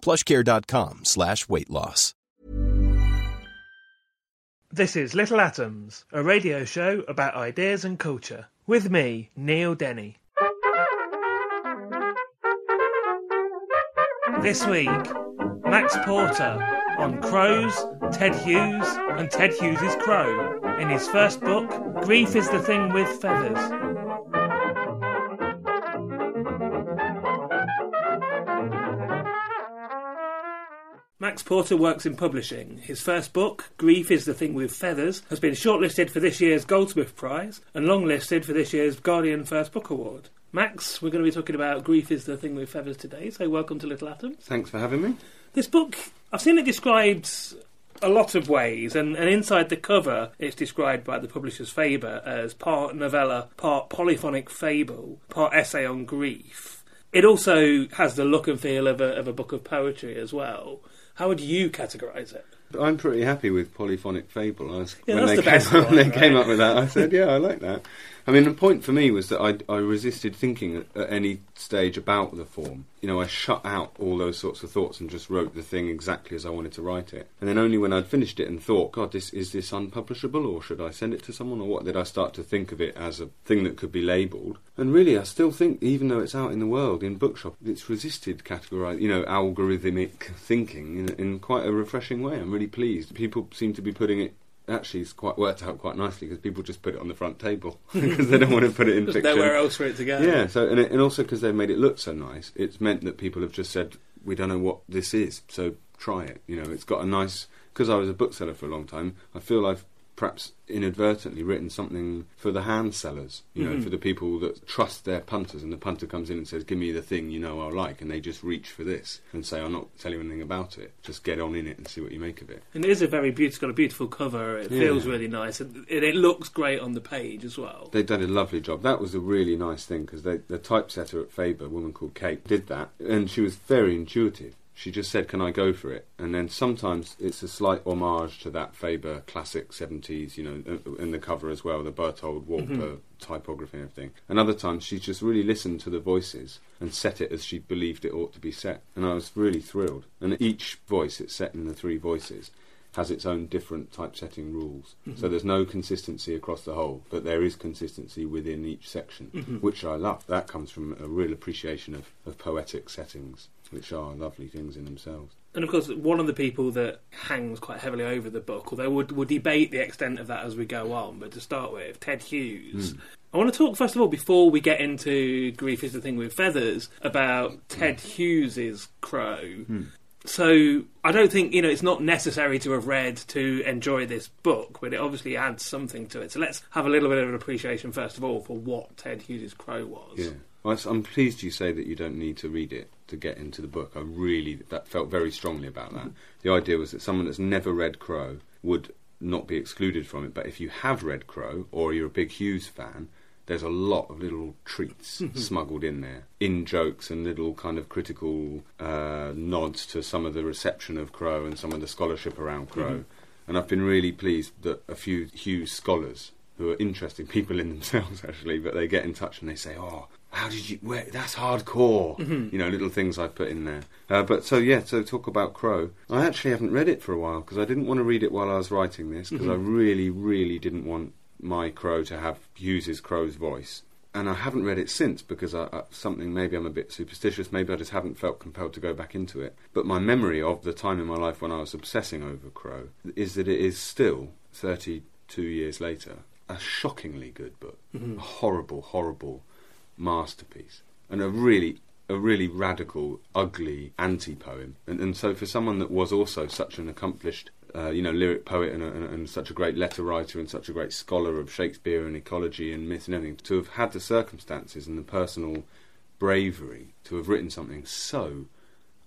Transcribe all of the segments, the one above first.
plushcare.com slash weight loss. This is Little Atoms, a radio show about ideas and culture. With me, Neil Denny. This week, Max Porter on crows, Ted Hughes, and Ted Hughes' crow in his first book, Grief is the Thing with Feathers. Max Porter works in publishing. His first book, Grief is the Thing with Feathers, has been shortlisted for this year's Goldsmith Prize and longlisted for this year's Guardian First Book Award. Max, we're going to be talking about Grief is the Thing with Feathers today, so welcome to Little Atoms. Thanks for having me. This book, I've seen it described a lot of ways, and, and inside the cover, it's described by the publisher's Faber as part novella, part polyphonic fable, part essay on grief. It also has the look and feel of a, of a book of poetry as well. How would you categorise it? I'm pretty happy with polyphonic fable. I was, Yeah, when that's they, the came, best when one, they right? came up with that, I said, "Yeah, I like that." I mean, the point for me was that I, I resisted thinking at, at any stage about the form. You know, I shut out all those sorts of thoughts and just wrote the thing exactly as I wanted to write it. And then only when I'd finished it and thought, "God, this is this unpublishable, or should I send it to someone, or what?" did I start to think of it as a thing that could be labelled. And really, I still think, even though it's out in the world in bookshop, it's resisted categorise, you know, algorithmic thinking in, in quite a refreshing way. I'm really pleased. People seem to be putting it. Actually, it's quite worked out quite nicely because people just put it on the front table because they don't want to put it in fiction. nowhere else for it to go. Yeah, so and, it, and also because they've made it look so nice, it's meant that people have just said, "We don't know what this is, so try it." You know, it's got a nice. Because I was a bookseller for a long time, I feel I've perhaps inadvertently written something for the hand sellers. You know, Mhm. for the people that trust their punters, and the punter comes in and says, "Give me the thing you know I like," and they just reach for this and say, "I'll not tell you anything about it. Just get on in it and see what you make of it." And it is a very beautiful, it's got a beautiful cover. It Yeah. feels really nice, and it, it looks great on the page as well. They've done a lovely job. That was a really nice thing because the typesetter at Faber, a woman called Kate, did that, and she was very intuitive. She just said, "Can I go for it?" And then sometimes it's a slight homage to that Faber classic seventies, you know, in the cover as well, the Berthold Wolpe Mhm. typography and everything. And other times she just really listened to the voices and set it as she believed it ought to be set. And I was really thrilled. And each voice, it's set in the three voices, has its own different typesetting rules. Mhm. So there's no consistency across the whole, but there is consistency within each section, Mhm. which I love. That comes from a real appreciation of, of poetic settings, which are lovely things in themselves. And of course, one of the people that hangs quite heavily over the book, although we'll, we'll debate the extent of that as we go on, but to start with, Ted Hughes. Mm. I want to talk, first of all, before we get into Grief is the Thing with Feathers, about Ted Hughes's Crow. So I don't think you know it's not necessary to have read to enjoy this book, but it obviously adds something to it. So let's have a little bit of an appreciation first of all for what Ted Hughes' Crow was. Yeah. Well, I'm pleased you say that you don't need to read it to get into the book. I really that felt very strongly about that. Mm-hmm. The idea was that someone that's never read Crow would not be excluded from it, but if you have read Crow or you're a big Hughes fan, there's a lot of little treats smuggled in there, in jokes and little kind of critical uh, nods to some of the reception of Crow and some of the scholarship around Crow. Mhm. And I've been really pleased that a few Hughes scholars, who are interesting people in themselves actually, but they get in touch and they say, "Oh, how did you? Where, that's hardcore." Mhm. You know, little things I've put in there. Uh, but so yeah, so talk about Crow. I actually haven't read it for a while because I didn't want to read it while I was writing this because I Mhm. really, really didn't want my Crow to have Hughes's Crow's voice. and I haven't read it since because I, I, something maybe I'm a bit superstitious, maybe I just haven't felt compelled to go back into it. But my memory of the time in my life when I was obsessing over Crow is that it is still 32 years later a shockingly good book, Mm-hmm. a horrible, horrible masterpiece, and a really a really radical, ugly anti-poem. And, and so, for someone that was also such an accomplished, uh, you know, lyric poet and, a, and, and such a great letter writer and such a great scholar of Shakespeare and ecology and myth and everything, to have had the circumstances and the personal bravery to have written something so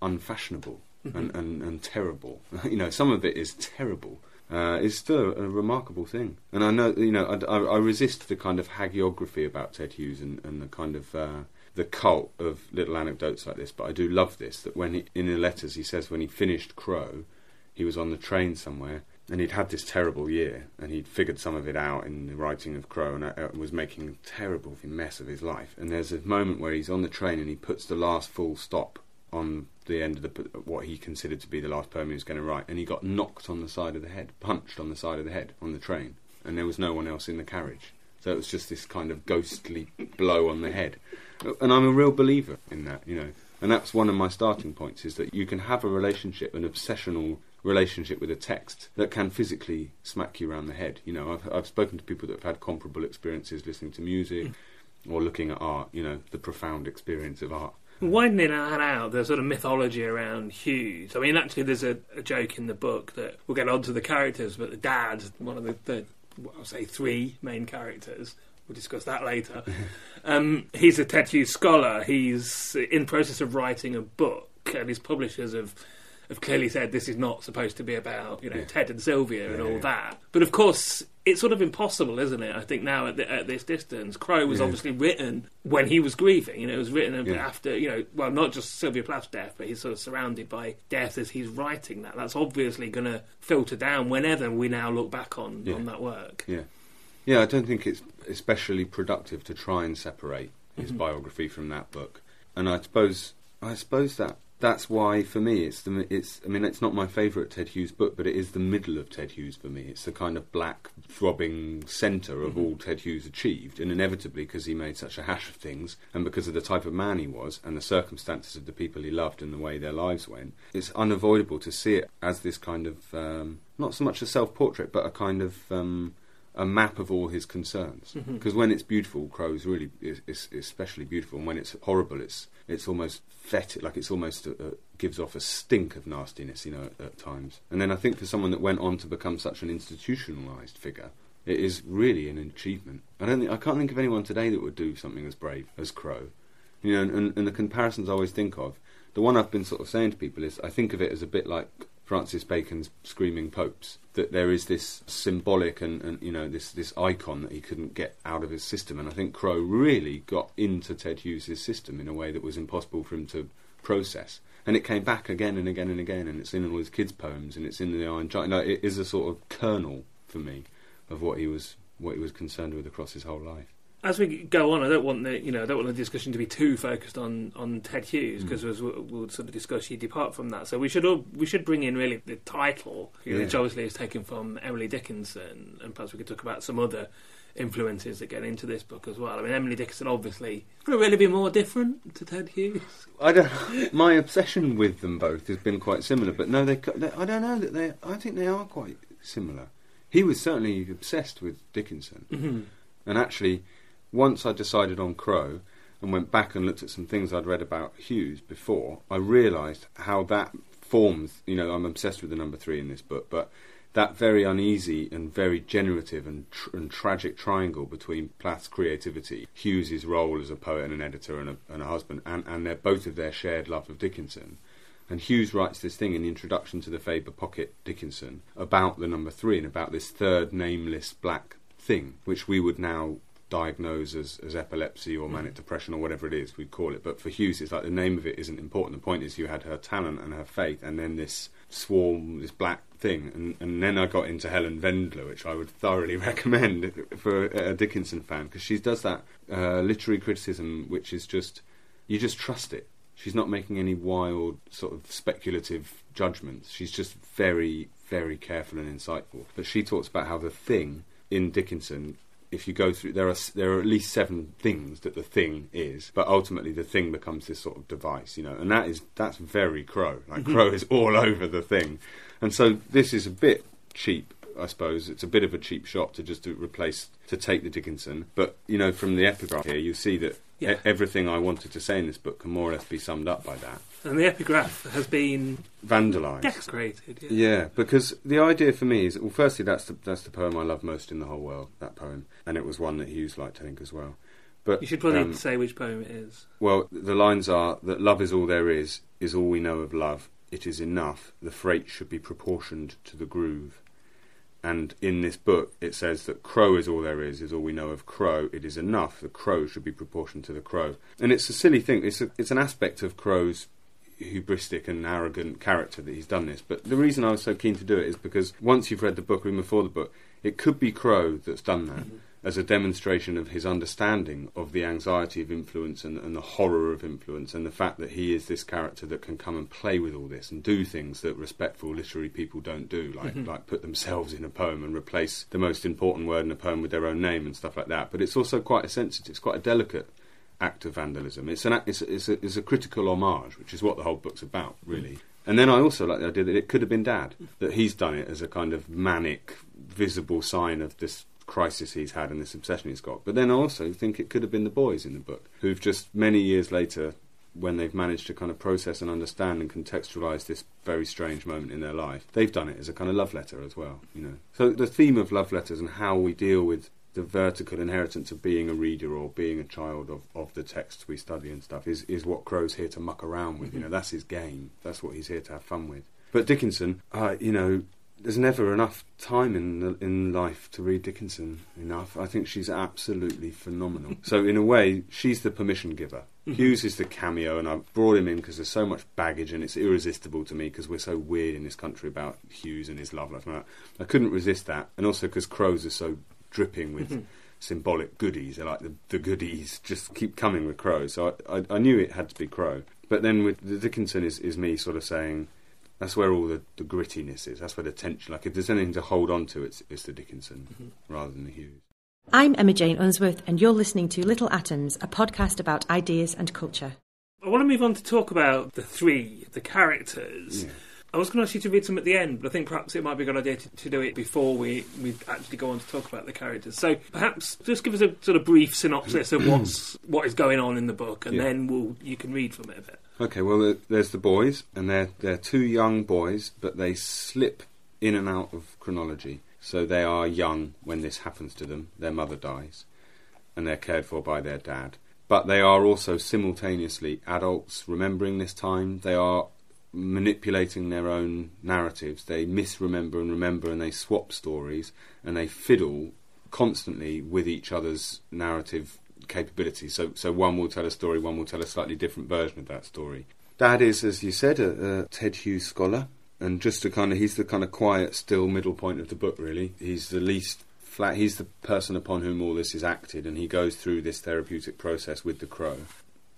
unfashionable and, and, and terrible. you know, some of it is terrible. Uh, is still a, remarkable thing, and I know you know I, I, I resist the kind of hagiography about Ted Hughes and, and the kind of uh, the cult of little anecdotes like this. But I do love this that when he, in the letters he says when he finished Crow, he was on the train somewhere and he'd had this terrible year and he'd figured some of it out in the writing of Crow and uh, was making a terrible mess of his life. And there's a moment where he's on the train and he puts the last full stop on the end of the what he considered to be the last poem he was going to write, and he got knocked on the side of the head, punched on the side of the head on the train, and there was no one else in the carriage. So it was just this kind of ghostly blow on the head, and I'm a real believer in that, you know. And that's one of my starting points: is that you can have a relationship, an obsessional relationship with a text that can physically smack you around the head. You know, I've, I've spoken to people that have had comparable experiences listening to music or looking at art. You know, the profound experience of art. Widening that out, the sort of mythology around Hughes. I mean, actually, there's a, a joke in the book that we'll get onto the characters, but the dad, one of the, the I'll say three main characters, we'll discuss that later. um, he's a Hughes scholar. He's in process of writing a book, and his publishers have have clearly said this is not supposed to be about you know Yeah. Ted and Sylvia and all yeah. that. But of course, it's sort of impossible, isn't it? I think now at, the, at this distance, Crow was Yeah. obviously written when he was grieving. You know, it was written Yeah. after you know, well, not just Sylvia Plath's death, but he's sort of surrounded by death as he's writing that. That's obviously going to filter down whenever we now look back on Yeah. on that work. Yeah, yeah. I don't think it's especially productive to try and separate his mm-hmm. biography from that book. And I suppose, I suppose that that's why for me it's the it's. I mean, it's not my favourite Ted Hughes book, but it is the middle of Ted Hughes for me. It's the kind of black throbbing centre of all Ted Hughes achieved, and inevitably because he made such a hash of things, and because of the type of man he was, and the circumstances of the people he loved and the way their lives went, it's unavoidable to see it as this kind of um, not so much a self-portrait, but a kind of um, a map of all his concerns. Because when it's beautiful, Crow's really is, is especially beautiful, and when it's horrible, it's it's almost fetid, like it's almost uh uh gives off a stink of nastiness, you know, at, at times. And then I think for someone that went on to become such an institutionalized figure. It is really an achievement. I don't think I can't think of anyone today that would do something as brave as Crow. You know, and, and, and the comparisons I always think of, the one I've been sort of saying to people is I think of it as a bit like Francis Bacon's Screaming Popes. That there is this symbolic and, and you know this this icon that he couldn't get out of his system, and I think Crow really got into Ted Hughes' system in a way that was impossible for him to process. And it came back again and again and again, and it's in all his kids' poems, and it's in the Iron Giant. Like, it is a sort of kernel for me of what he was what he was concerned with across his whole life. As we go on, I don't want the you know I don't want the discussion to be too focused on, on Ted Hughes because as we'll, we'll sort of discuss, you depart from that. So we should all, we should bring in really the title, Yeah. which obviously is taken from Emily Dickinson, and perhaps we could talk about some other influences that get into this book as well. I mean, Emily Dickinson obviously could it really be more different to Ted Hughes? I don't. My obsession with them both has been quite similar, but no, they. they I don't know that they. I think they are quite similar. He was certainly obsessed with Dickinson, Mm-hmm. and actually, once I decided on Crow and went back and looked at some things I'd read about Hughes before, I realised how that forms. You know, I'm obsessed with the number three in this book, but that very uneasy and very generative and, tr- and tragic triangle between Plath's creativity, Hughes's role as a poet and an editor and a, and a husband, and, and their, both of their shared love of Dickinson. And Hughes writes this thing in the introduction to the Faber Pocket Dickinson about the number three and about this third nameless black thing, which we would now diagnose as, as epilepsy or manic depression or whatever it is we'd call it. But for Hughes, it's like the name of it isn't important. The point is you had her talent and her faith, and then this swarm, this black thing. And, and then I got into Helen Vendler, which I would thoroughly recommend for a Dickinson fan, because she does that uh, literary criticism, which is just, you just trust it. She's not making any wild, sort of speculative judgments. She's just very, very careful and insightful. But she talks about how the thing in Dickinson if you go through, there are there are at least seven things that the thing is, but ultimately the thing becomes this sort of device, you know, and that is that's very Crow. Like mm-hmm. Crow is all over the thing, and so this is a bit cheap. I suppose it's a bit of a cheap shot to just to replace to take the Dickinson, but you know from the epigraph here you see that Yeah. e- everything I wanted to say in this book can more or less be summed up by that. And the epigraph has been Vandalised. desecrated. Yeah. Yeah, because the idea for me is well, firstly, that's the that's the poem I love most in the whole world. That poem, and it was one that Hughes liked, I think, as well. But You should probably um, say which poem it is. well, the lines are that love is all there is, is all we know of love. It is enough. The freight should be proportioned to the groove. And in this book, it says that crow is all there is, is all we know of crow. It is enough. The crow should be proportioned to the crow. And it's a silly thing. It's a, it's an aspect of crow's hubristic and arrogant character that he's done this. But the reason I was so keen to do it is because once you've read the book, or even before the book, it could be Crow that's done that as a demonstration of his understanding of the anxiety of influence and, and the horror of influence and the fact that he is this character that can come and play with all this and do things that respectful literary people don't do, like mm-hmm. like put themselves in a poem and replace the most important word in a poem with their own name and stuff like that. But it's also quite a sensitive, it's quite a delicate act of vandalism. It's an it's, it's, a, it's a critical homage, which is what the whole book's about, really. And then I also like the idea that it could have been Dad, that he's done it as a kind of manic, visible sign of this crisis he's had and this obsession he's got. But then I also think it could have been the boys in the book, who've just many years later, when they've managed to kind of process and understand and contextualise this very strange moment in their life, they've done it as a kind of love letter as well. You know, so the theme of love letters and how we deal with the vertical inheritance of being a reader or being a child of, of the texts we study and stuff is, is what Crow's here to muck around with. You know, that's his game. That's what he's here to have fun with. But Dickinson, uh, you know, there's never enough time in in life to read Dickinson enough. I think she's absolutely phenomenal. so in a way, she's the permission giver. Mm-hmm. Hughes is the cameo, and I've brought him in because there's so much baggage, and it's irresistible to me because we're so weird in this country about Hughes and his love life. and that. I couldn't resist that, and also because Crows are so dripping with mm-hmm. symbolic goodies. They're like the, the goodies just keep coming with crows. So I, I, I knew it had to be Crow. But then with the Dickinson is, is me sort of saying that's where all the, the grittiness is. That's where the tension. Like if there's anything to hold on to, it's it's the Dickinson mm-hmm. rather than the Hughes. I'm Emma Jane Unsworth, and you're listening to Little Atoms, a podcast about ideas and culture. I want to move on to talk about the three, the characters. I was going to ask you to read some at the end, but I think perhaps it might be a good idea to, to do it before we, we actually go on to talk about the characters. So perhaps just give us a sort of brief synopsis of what's what is going on in the book, and Yeah. then we'll you can read from it a bit. Okay, well, there's the boys, and they're they're two young boys, but they slip in and out of chronology. So they are young when this happens to them. Their mother dies, and they're cared for by their dad. But they are also simultaneously adults remembering this time. They are manipulating their own narratives. They misremember and remember, and they swap stories, and they fiddle constantly with each other's narrative capabilities. So, so one will tell a story, one will tell a slightly different version of that story. Dad is, as you said, a, a Ted Hughes scholar, and just to kind of, he's the kind of quiet, still middle point of the book. Really, he's the least flat. He's the person upon whom all this is acted, and he goes through this therapeutic process with the crow.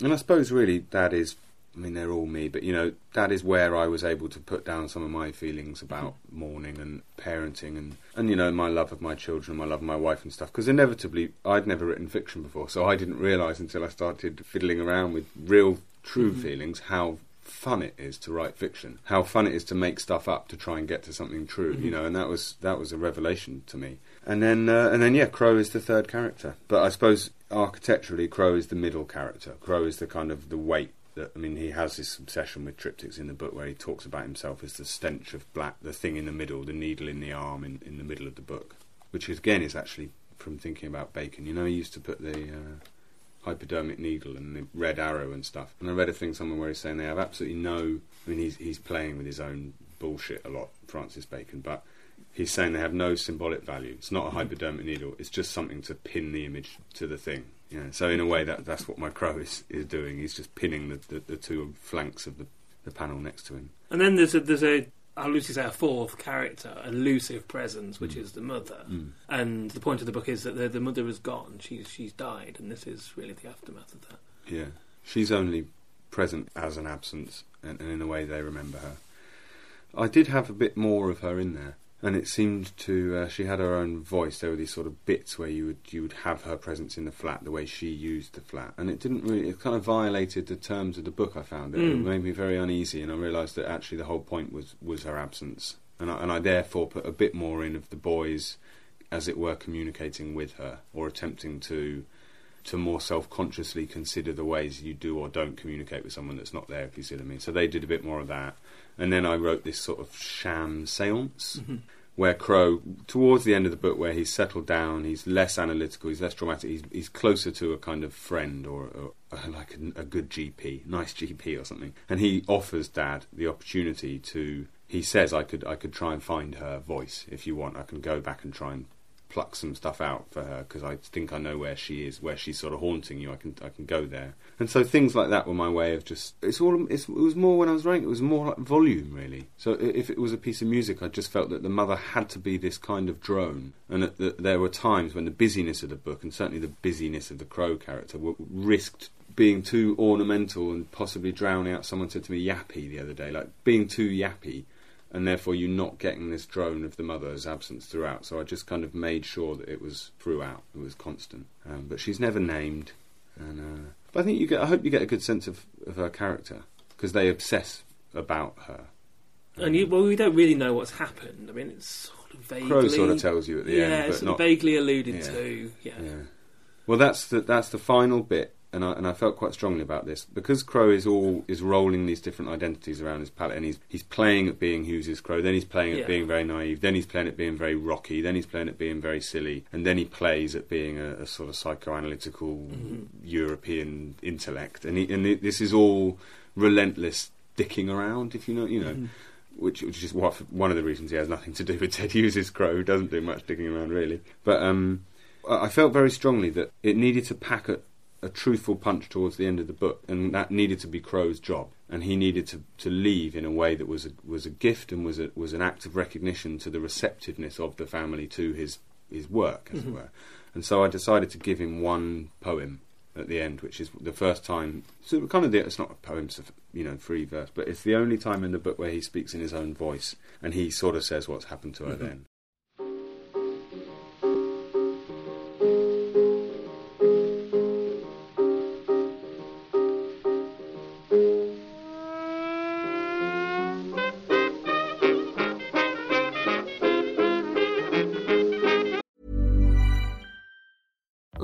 And I suppose really, Dad is. I mean, they're all me, but you know, that is where I was able to put down some of my feelings about mm-hmm. mourning and parenting, and and you know, my love of my children, my love of my wife and stuff. Because inevitably, I'd never written fiction before, so I didn't realise until I started fiddling around with real, true mm-hmm. feelings how fun it is to write fiction, how fun it is to make stuff up to try and get to something true, you mm-hmm. know, and that was that was a revelation to me. And then uh, and then yeah, Crow is the third character, but I suppose architecturally, Crow is the middle character. Crow is the kind of the weight I mean, he has this obsession with triptychs in the book where he talks about himself as the stench of black, the thing in the middle, the needle in the arm in, in the middle of the book, which again is actually from thinking about Bacon. You know, he used to put the uh, hypodermic needle and the red arrow and stuff. And I read a thing somewhere where he's saying they have absolutely no. I mean, he's he's playing with his own bullshit a lot, Francis Bacon, but he's saying they have no symbolic value. It's not a hypodermic needle. It's just something to pin the image to the thing. You know, so in a way, that that's what my crow is, is doing. He's just pinning the, the, the two flanks of the, the panel next to him. And then there's a there's a I'll loosely say a fourth character, elusive presence, which hmm. is the mother. Hmm. And the point of the book is that the, the mother is gone. She's she's died, and this is really the aftermath of that. Yeah, she's only present as an absence, and, and in a way they remember her. I did have a bit more of her in there. And it seemed to uh, she had her own voice. There were these sort of bits where you would you would have her presence in the flat, the way she used the flat, and it didn't really. It kind of violated the terms of the book. I found it. It Mm. made me very uneasy, and I realised that actually the whole point was was her absence, and I, and I therefore put a bit more in of the boys, as it were, communicating with her or attempting to. To more self-consciously consider the ways you do or don't communicate with someone that's not there, if you see what I mean. So they did a bit more of that, and then I wrote this sort of sham séance, mm-hmm. where Crow, towards the end of the book, where he's settled down, he's less analytical, he's less dramatic, he's, he's closer to a kind of friend or, or like a, a good GP, nice GP or something, and he offers Dad the opportunity to. He says, "I could, I could try and find her voice if you want. I can go back and try and pluck some stuff out for her because I think I know where she is, where she's sort of haunting you. I can I can go there, and so things like that were my way of just. It's all. It's, it was more when I was writing. It was more like volume, really. So if it was a piece of music, I just felt that the mother had to be this kind of drone, and that, that there were times when the busyness of the book, and certainly the busyness of the Crow character, were, risked being too ornamental and possibly drowning out. Someone said to me "yappy" the other day, like being too yappy and therefore you're not getting this drone of the mother's absence throughout. So I just kind of made sure that it was throughout, it was constant. Um, but she's never named, and uh, but I think you get. I hope you get a good sense of, of her character because they obsess about her. And you, well, we don't really know what's happened. I mean, it's sort of vaguely. Crow sort of tells you at the yeah, end, it's but sort not of vaguely alluded Yeah. to. Yeah. Yeah. Well, that's the that's the final bit, and I and I felt quite strongly about this because Crow is all is rolling these different identities around his palette, and he's he's playing at being Hughes's Crow, then he's playing at Yeah. being very naive, then he's playing at being very rocky, then he's playing at being very silly, and then he plays at being a, a sort of psychoanalytical European intellect, and he, and it, this is all relentless dicking around, if you know, you know. Which, which is what, one of the reasons he has nothing to do with Ted Hughes' Crow, who doesn't do much digging around really. But um, I I felt very strongly that it needed to pack a, a truthful punch towards the end of the book, and that needed to be Crow's job, and he needed to, to leave in a way that was a, was a gift and was a, was an act of recognition to the receptiveness of the family to his his work, as it mm-hmm. were. And so I decided to give him one poem at the end, which is the first time. So kind of the, it's not a poem, you know, free verse, but it's the only time in the book where he speaks in his own voice, and he sort of says what's happened to her mm-hmm. then.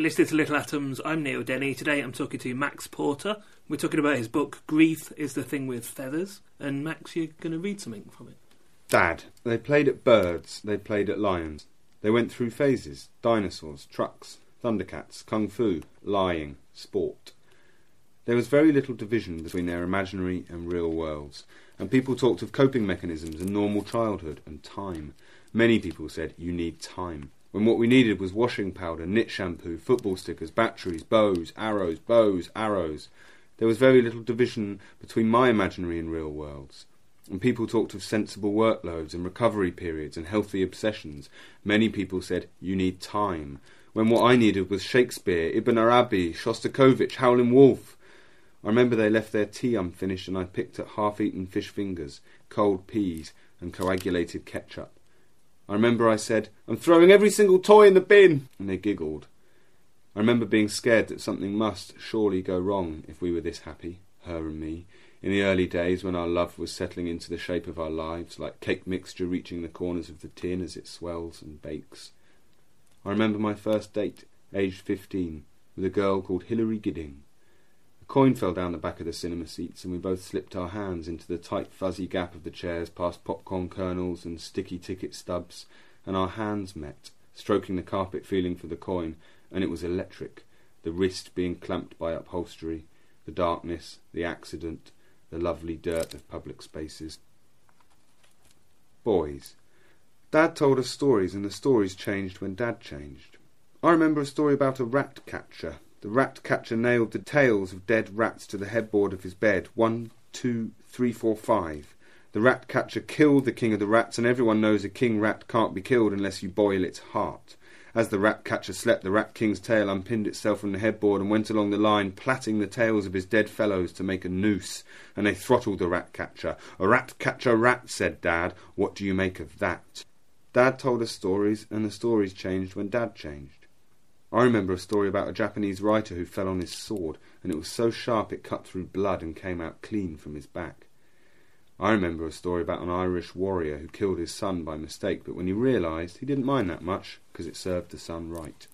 You're listening to Little Atoms. I'm Neil Denny. Today I'm talking to Max Porter. We're talking about his book, Grief is the Thing with Feathers. And Max, you're going to read something from it. Dad. They played at birds, they played at lions. They went through phases dinosaurs, trucks, thundercats, kung fu, lying, sport. There was very little division between their imaginary and real worlds, and people talked of coping mechanisms and normal childhood and time. Many people said, You need time. When what we needed was washing powder, nit shampoo, football stickers, batteries, bows, arrows, bows, arrows. There was very little division between my imaginary and real worlds. And people talked of sensible workloads and recovery periods and healthy obsessions. Many people said, you need time. When what I needed was Shakespeare, Ibn Arabi, Shostakovich, Howlin' Wolf. I remember they left their tea unfinished and I picked at half-eaten fish fingers, cold peas, and coagulated ketchup. I remember I said, I'm throwing every single toy in the bin, and they giggled. I remember being scared that something must surely go wrong if we were this happy, her and me, in the early days when our love was settling into the shape of our lives, like cake mixture reaching the corners of the tin as it swells and bakes. I remember my first date, aged fifteen, with a girl called Hilary Gidding coin fell down the back of the cinema seats, and we both slipped our hands into the tight, fuzzy gap of the chairs past popcorn kernels and sticky ticket stubs, and our hands met, stroking the carpet, feeling for the coin, and it was electric, the wrist being clamped by upholstery, the darkness, the accident, the lovely dirt of public spaces. Boys. Dad told us stories, and the stories changed when Dad changed. I remember a story about a rat catcher the rat catcher nailed the tails of dead rats to the headboard of his bed. One, two, three, four, five. The rat catcher killed the king of the rats, and everyone knows a king rat can't be killed unless you boil its heart. As the rat catcher slept, the rat king's tail unpinned itself from the headboard and went along the line, plaiting the tails of his dead fellows to make a noose, and they throttled the rat catcher. A rat catcher rat, said Dad. What do you make of that? Dad told us stories, and the stories changed when Dad changed. I remember a story about a Japanese writer who fell on his sword, and it was so sharp it cut through blood and came out clean from his back. I remember a story about an Irish warrior who killed his son by mistake, but when he realised, he didn't mind that much, because it served the son right.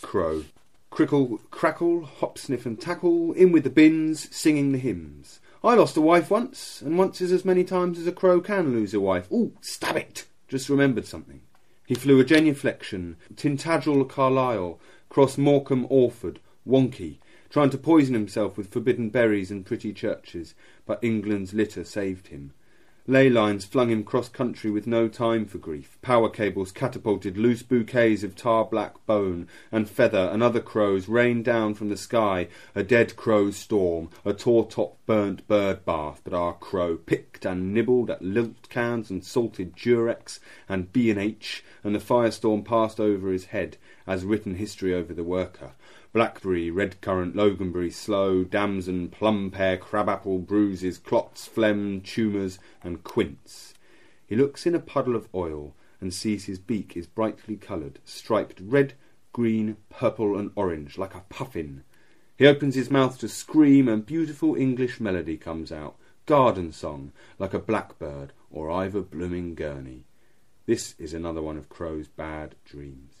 Crow. Crickle, crackle, hop, sniff and tackle, in with the bins, singing the hymns. I lost a wife once, and once is as many times as a crow can lose a wife. Ooh, stab it! Just remembered something. He flew a genuflection, Tintagel Carlisle, cross Morecambe Orford, Wonkey, trying to poison himself with forbidden berries and pretty churches, but England's litter saved him. Ley lines flung him cross country with no time for grief. Power cables catapulted loose bouquets of tar black bone and feather, and other crows rained down from the sky. A dead crow's storm, a tore top burnt bird bath. But our crow picked and nibbled at lilt cans and salted Durex and B and H, and the firestorm passed over his head, as written history over the worker blackberry, red currant, loganberry, sloe, damson, plum pear, crabapple, bruises, clots, phlegm, tumours, and quince. He looks in a puddle of oil and sees his beak is brightly coloured, striped red, green, purple, and orange, like a puffin. He opens his mouth to scream, and beautiful English melody comes out, garden song, like a blackbird or Ivor blooming Gurney. This is another one of Crow's bad dreams.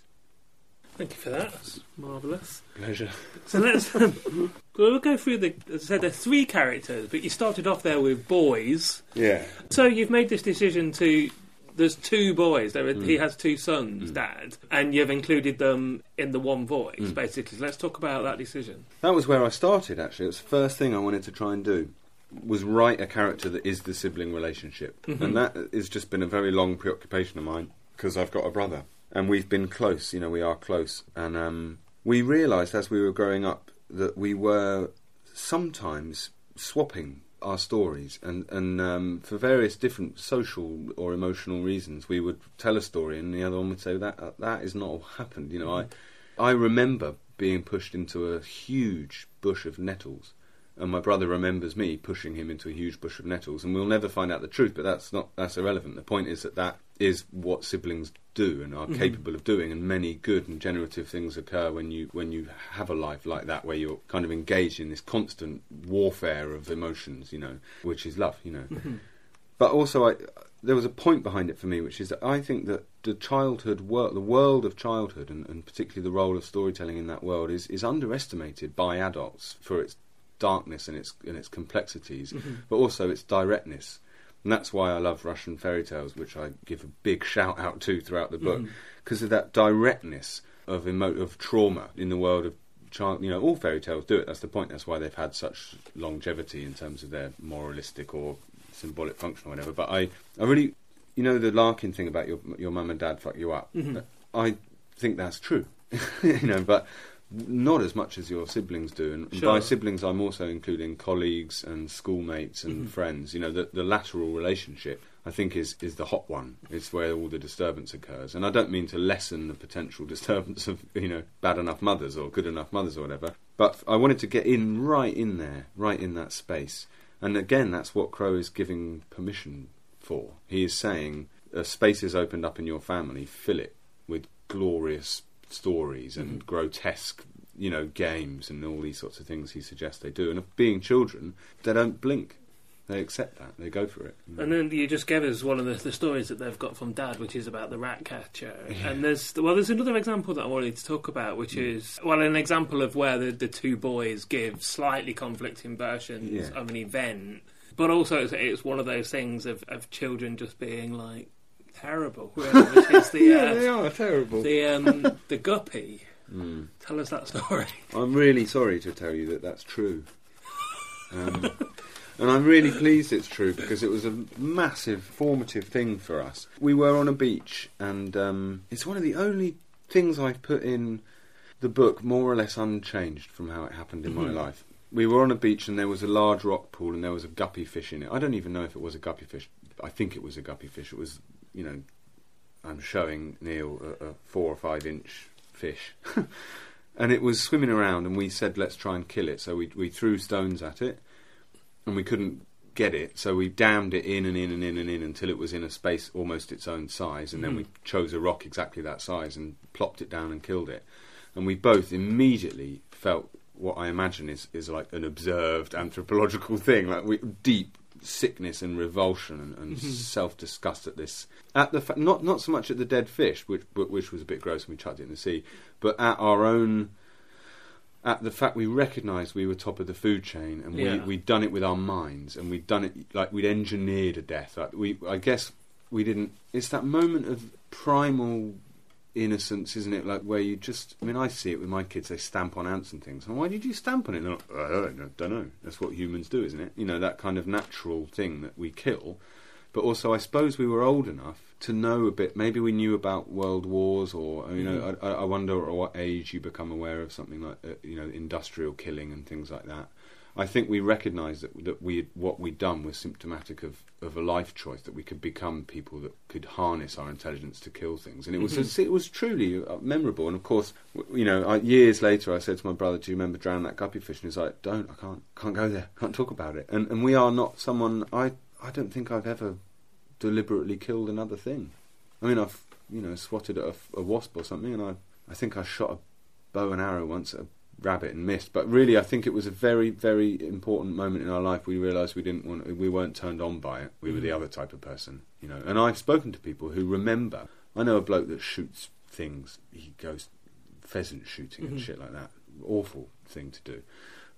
Thank you for that. That's marvellous. Pleasure. So let's um, we'll go through the. As I said, there are three characters, but you started off there with boys. Yeah. So you've made this decision to. There's two boys. There, are, he hmm. has two sons, hmm. Dad, and you've included them in the one voice, hmm. basically. So let's talk about that decision. That was where I started, actually. It was the first thing I wanted to try and do. Was write a character that is the sibling relationship. Mm-hmm. And that has just been a very long preoccupation of mine because I've got a brother. And we've been close, you know, we are close. And um, we realised as we were growing up that we were sometimes swapping our stories. And and um, for various different social or emotional reasons we would tell a story and the other one would say that that is not what happened. You know I I remember being pushed into a huge bush of nettles. And my brother remembers me pushing him into a huge bush of nettles. And we'll never find out the truth but that's not that's irrelevant. The point is that that is what siblings do and are mm-hmm. capable of doing and many good and generative things occur when you when you have a life like that where you're kind of engaged in this constant warfare of emotions you know which is love you know. Mm-hmm. But also I there was a point behind it for me which is that I think that the childhood world the world of childhood and, and particularly the role of storytelling in that world is is underestimated by adults for its darkness and its and its complexities mm-hmm. but also its directness and that's why I love Russian fairy tales, which I give a big shout out to throughout the book, mm-hmm. because of that directness of emo- of trauma in the world of child. You know, all fairy tales do it. That's the point. That's why they've had such longevity in terms of their moralistic or symbolic function or whatever. But I, I really, you know, the Larkin thing about your your mum and dad fuck you up. Mm-hmm. I think that's true, you know, but not as much as your siblings do. And Sure. by siblings, I'm also including colleagues and schoolmates and mm-hmm. friends. You know, the, the lateral relationship, I think, is, is the hot one. It's where all the disturbance occurs. And I don't mean to lessen the potential disturbance of, you know, bad enough mothers or good enough mothers or whatever. But I wanted to get in right in there, right in that space. And again, that's what Crow is giving permission for. He is saying a space is opened up in your family, fill it with glorious stories and mm-hmm. grotesque, you know, games and all these sorts of things he suggests they do. And of being children, they don't blink. They accept that. They go for it. And then you just gave us one of the, the stories that they've got from Dad, which is about the rat catcher. And there's well, there's another example that I wanted to talk about, which mm. is well, an example of where the, the two boys give slightly conflicting versions Yeah. of an event, but also it's, it's one of those things of, of children just being like terrible, really, which is the yeah, they uh, are terrible. the um, the guppy. Tell us that story. I'm really sorry to tell you that that's true. Um, and I'm really pleased it's true because it was a massive formative thing for us. We were on a beach, and um, it's one of the only things I've put in the book more or less unchanged from how it happened in my life. We were on a beach, and there was a large rock pool, and there was a guppy fish in it. I don't even know if it was a guppy fish. I think it was a guppy fish. It was, you know, I'm showing Neil a, a four or five inch fish. and it was swimming around, and we said, let's try and kill it. So we, we threw stones at it, and we couldn't get it. So we dammed it in and in and in and in until it was in a space almost its own size. And then hmm. we chose a rock exactly that size and plopped it down and killed it. And we both immediately felt what I imagine is, is like an observed anthropological thing, like we, deep sickness and revulsion and, and mm-hmm. self disgust at this. At the fa- not not so much at the dead fish, which but which was a bit gross when we chucked it in the sea, but at our own. At the fact we recognised we were top of the food chain, and we Yeah. we'd done it with our minds, and we'd done it like we'd engineered a death. Like we, I guess we didn't. It's that moment of primal innocence, isn't it? Like where you just. I mean, I see it with my kids. They stamp on ants and things. And why did you stamp on it? And they're like, I don't know, don't know. That's what humans do, isn't it? You know, that kind of natural thing that we kill. But also, I suppose we were old enough to know a bit. Maybe we knew about world wars, or you know, I, I wonder at what age you become aware of something like uh, you know industrial killing and things like that. I think we recognised that that we what we'd done was symptomatic of, of a life choice that we could become people that could harness our intelligence to kill things, and it was it was truly uh, memorable. And of course, you know, I, years later, I said to my brother, "Do you remember drowning that guppy fish?" And he's like, "Don't, I can't, can't go there, can't talk about it." And and we are not someone. I I don't think I've ever deliberately killed another thing. I mean, I've you know swatted at a, a wasp or something, and I I think I shot a bow and arrow once at a rabbit and missed. But really, I think it was a very very important moment in our life. We realised we didn't want we weren't turned on by it. We were the mm. other type of person, you know. And I've spoken to people who remember. I know a bloke that shoots things. He goes pheasant shooting and mm-hmm. shit like that. Awful thing to do.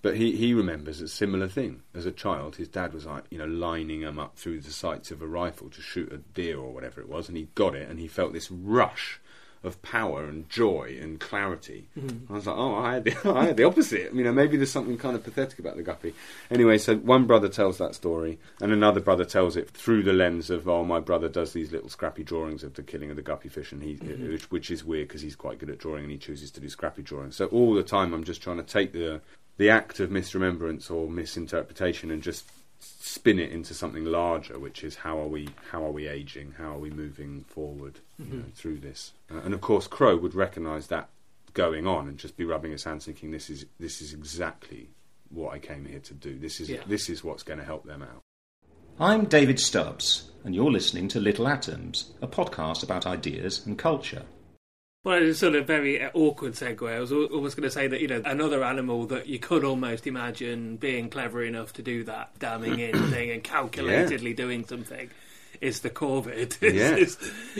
But he, he remembers a similar thing. As a child, his dad was like, you know, lining him up through the sights of a rifle to shoot a deer or whatever it was, and he got it, and he felt this rush of power and joy and clarity. Mm-hmm. I was like, oh, I had, the, I had the opposite. You know, maybe there's something kind of pathetic about the guppy. Anyway, so one brother tells that story, and another brother tells it through the lens of, oh, my brother does these little scrappy drawings of the killing of the guppy fish, and he, uh, mm-hmm. which, which is weird because he's quite good at drawing, and he chooses to do scrappy drawings. So all the time, I'm just trying to take the the act of misremembrance or misinterpretation and just spin it into something larger, which is how are we how are we aging, how are we moving forward you know, through this, uh, and of course Crow would recognise that going on and just be rubbing his hands, thinking this is this is exactly what I came here to do. This is Yeah. this is what's going to help them out. I'm David Stubbs, and you're listening to Little Atoms, a podcast about ideas and culture. Well, it's sort of very uh, awkward segue. I was almost going to say that you know another animal that you could almost imagine being clever enough to do that damming in thing and calculatedly doing something is the corvid. is, Yeah. is,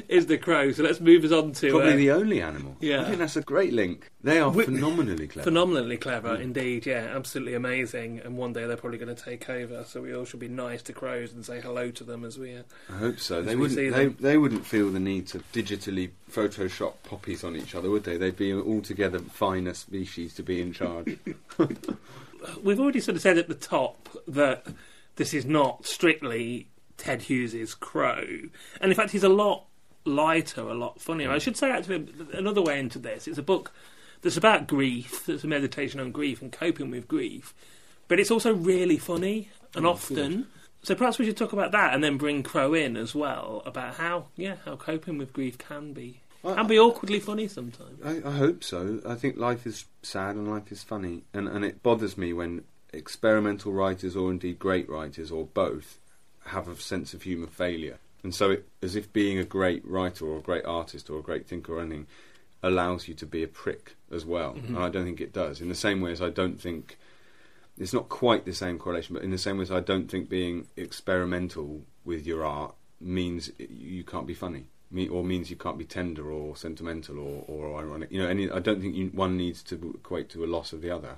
is the crow. So let's move us on to Probably uh, the only animal. yeah. I think that's a great link. They are Wi- phenomenally clever. phenomenally clever indeed. Yeah, absolutely amazing. And one day they're probably going to take over. So we all should be nice to crows and say hello to them as we. Uh, I hope so. They wouldn't. They, they wouldn't feel the need to digitally Photoshop poppies on each other, would they? They'd be altogether finer species to be in charge. we've already sort of said at the top that this is not strictly Ted Hughes's Crow, and in fact, he's a lot lighter, a lot funnier. I hmm. should say, actually, another way into this. It's a book that's about grief. That's a meditation on grief and coping with grief, but it's also really funny and Oh, often. So perhaps we should talk about that and then bring Crow in as well about how, yeah, how coping with grief can be I- can be awkwardly funny sometimes. I, I hope so. I think life is sad and life is funny, and and it bothers me when experimental writers or indeed great writers or both have a sense of humour failure, and so it, as if being a great writer or a great artist or a great thinker or anything allows you to be a prick as well. Mm-hmm. And I don't think it does. In the same way as I don't think it's not quite the same correlation, but in the same way as I don't think being experimental with your art means you can't be funny, or means you can't be tender or sentimental or, or ironic. You know, any, I don't think you, one needs to equate to a loss of the other.